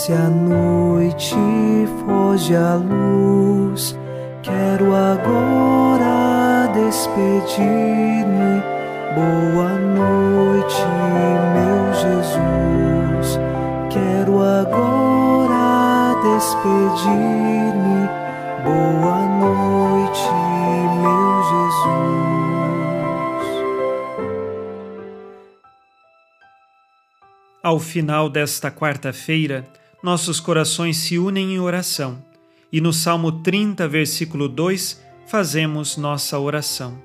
Desce a noite, foge a luz. Quero agora despedir-me. Boa noite, meu Jesus. Quero agora despedir-me. Boa noite, meu Jesus. Ao final desta quarta-feira, nossos corações se unem em oração e no Salmo 30, versículo 2, fazemos nossa oração.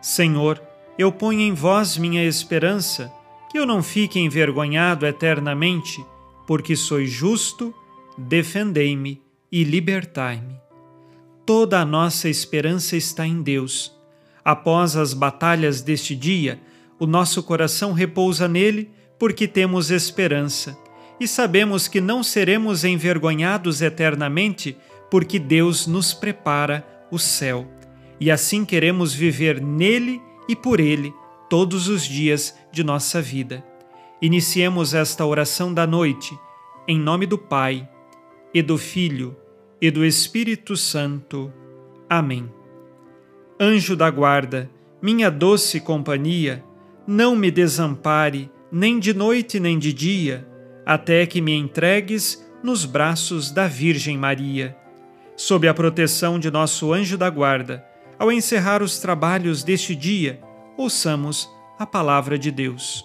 Senhor, eu ponho em vós minha esperança, que eu não fique envergonhado eternamente, porque sois justo, defendei-me e libertai-me. Toda a nossa esperança está em Deus. Após as batalhas deste dia, o nosso coração repousa nele porque temos esperança e sabemos que não seremos envergonhados eternamente, porque Deus nos prepara o céu. E assim queremos viver nele e por ele todos os dias de nossa vida. Iniciemos esta oração da noite, em nome do Pai, e do Filho, e do Espírito Santo. Amém. Anjo da guarda, minha doce companhia, não me desampare, nem de noite nem de dia até que me entregues nos braços da Virgem Maria. Sob a proteção de nosso anjo da guarda, ao encerrar os trabalhos deste dia, ouçamos a palavra de Deus.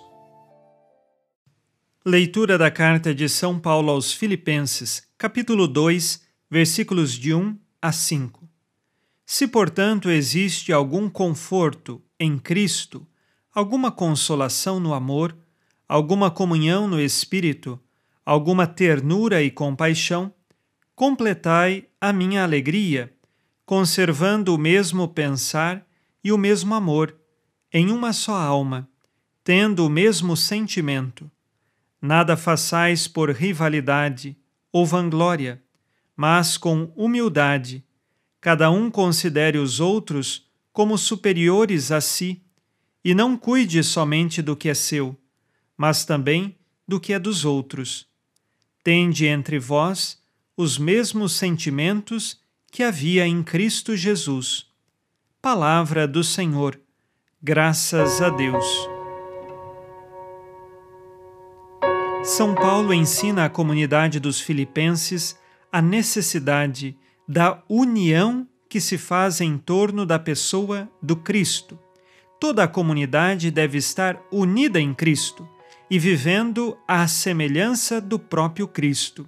Leitura da carta de São Paulo aos Filipenses, capítulo 2, versículos de 1 a 5. Se, portanto, existe algum conforto em Cristo, alguma consolação no amor, alguma comunhão no Espírito, alguma ternura e compaixão, completai a minha alegria, conservando o mesmo pensar e o mesmo amor, em uma só alma, tendo o mesmo sentimento. Nada façais por rivalidade ou vanglória, mas com humildade, cada um considere os outros como superiores a si, e não cuide somente do que é seu mas também do que é dos outros. Tende entre vós os mesmos sentimentos que havia em Cristo Jesus. Palavra do Senhor. Graças a Deus. São Paulo ensina à comunidade dos Filipenses a necessidade da união que se faz em torno da pessoa do Cristo. Toda a comunidade deve estar unida em Cristo e vivendo à semelhança do próprio Cristo.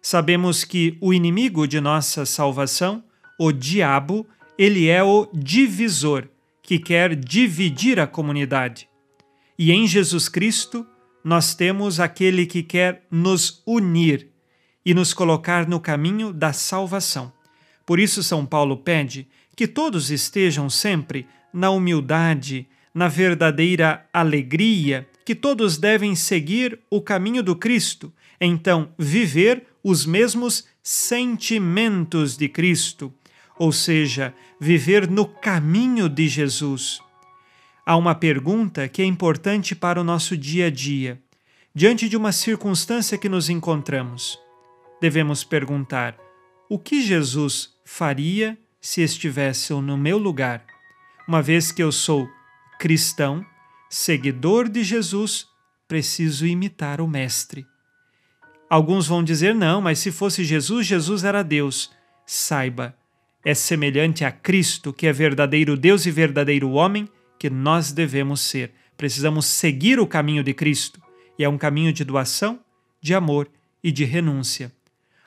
Sabemos que o inimigo de nossa salvação, o diabo, ele é o divisor, que quer dividir a comunidade. E em Jesus Cristo, nós temos aquele que quer nos unir e nos colocar no caminho da salvação. Por isso, São Paulo pede que todos estejam sempre na humildade, na verdadeira alegria que todos devem seguir o caminho do Cristo, então viver os mesmos sentimentos de Cristo, ou seja, viver no caminho de Jesus. Há uma pergunta que é importante para o nosso dia a dia. Diante de uma circunstância que nos encontramos, devemos perguntar: o que Jesus faria se estivesse no meu lugar? Uma vez que eu sou cristão, seguidor de Jesus, preciso imitar o Mestre. Alguns vão dizer: não, mas se fosse Jesus, Jesus era Deus. Saiba, é semelhante a Cristo, que é verdadeiro Deus e verdadeiro homem, que nós devemos ser. Precisamos seguir o caminho de Cristo, e é um caminho de doação, de amor e de renúncia.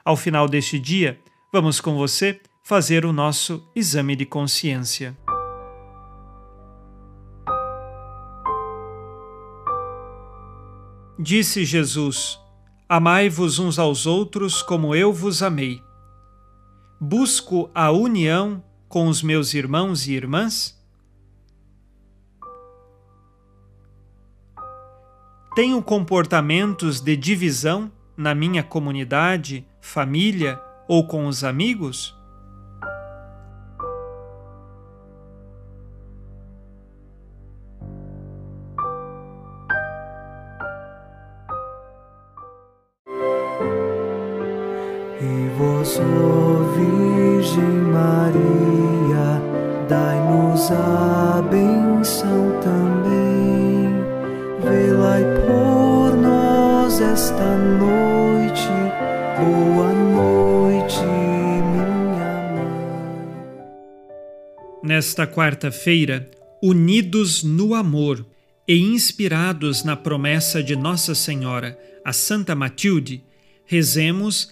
Ao final deste dia, vamos com você fazer o nosso exame de consciência. Disse Jesus: Amai-vos uns aos outros como eu vos amei. Busco a união com os meus irmãos e irmãs? Tenho comportamentos de divisão na minha comunidade, família ou com os amigos? Vós, ó Virgem Maria, dai-nos a benção também. Velai por nós esta noite. Boa noite, minha mãe. Nesta quarta-feira, unidos no amor e inspirados na promessa de Nossa Senhora, a Santa Matilde, rezemos